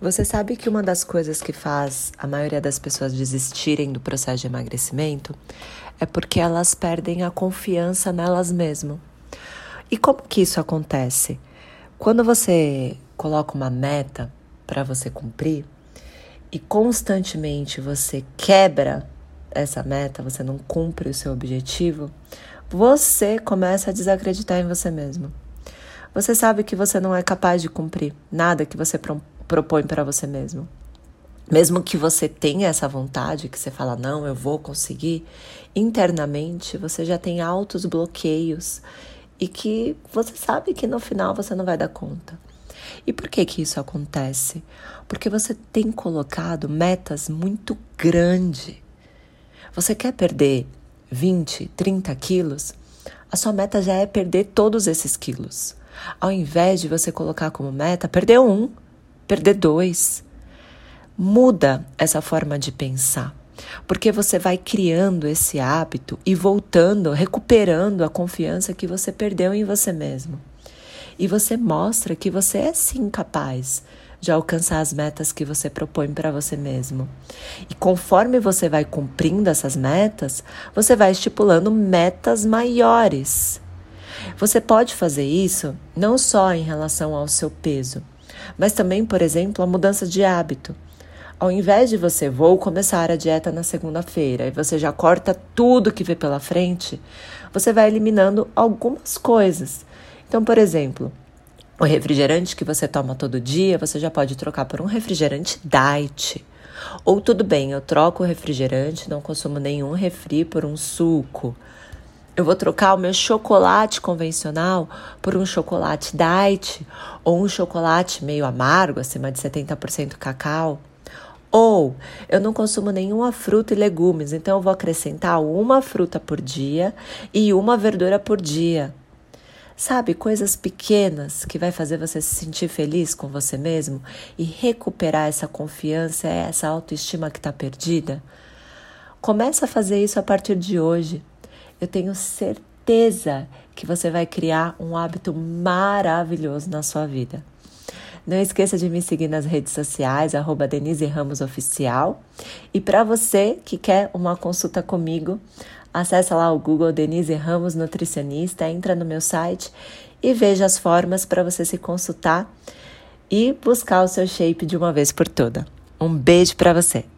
Você sabe que uma das coisas que faz a maioria das pessoas desistirem do processo de emagrecimento é porque elas perdem a confiança nelas mesmas. E como que isso acontece? Quando você coloca uma meta para você cumprir e constantemente você quebra essa meta, você não cumpre o seu objetivo, você começa a desacreditar em você mesmo. Você sabe que você não é capaz de cumprir nada que você propõe para você mesmo. Mesmo que você tenha essa vontade, que você fala, não, eu vou conseguir, internamente você já tem altos bloqueios e que você sabe que no final você não vai dar conta. E por que que isso acontece? Porque você tem colocado metas muito grandes. Você quer perder 20, 30 quilos? A sua meta já é perder todos esses quilos. Ao invés de você colocar como meta perder um, perder dois. Muda essa forma de pensar, porque você vai criando esse hábito e voltando, recuperando a confiança que você perdeu em você mesmo. E você mostra que você é sim capaz de alcançar as metas que você propõe para você mesmo. E conforme você vai cumprindo essas metas, você vai estipulando metas maiores. Você pode fazer isso não só em relação ao seu peso, mas também, por exemplo, a mudança de hábito. Ao invés de você vou começar a dieta na segunda-feira e você já corta tudo que vê pela frente, você vai eliminando algumas coisas. Então, por exemplo, o refrigerante que você toma todo dia, você já pode trocar por um refrigerante diet. Ou tudo bem, eu troco o refrigerante, não consumo nenhum refri por um suco. Eu vou trocar o meu chocolate convencional por um chocolate diet ou um chocolate meio amargo, acima de 70% cacau. Ou eu não consumo nenhuma fruta e legumes, então eu vou acrescentar uma fruta por dia e uma verdura por dia. Sabe, coisas pequenas que vai fazer você se sentir feliz com você mesmo e recuperar essa confiança, essa autoestima que está perdida? Começa a fazer isso a partir de hoje eu tenho certeza que você vai criar um hábito maravilhoso na sua vida. Não esqueça de me seguir nas redes sociais, arroba Denise Ramos Oficial. E para você que quer uma consulta comigo, acessa lá o Google Denise Ramos Nutricionista, entra no meu site e veja as formas para você se consultar e buscar o seu shape de uma vez por toda. Um beijo para você!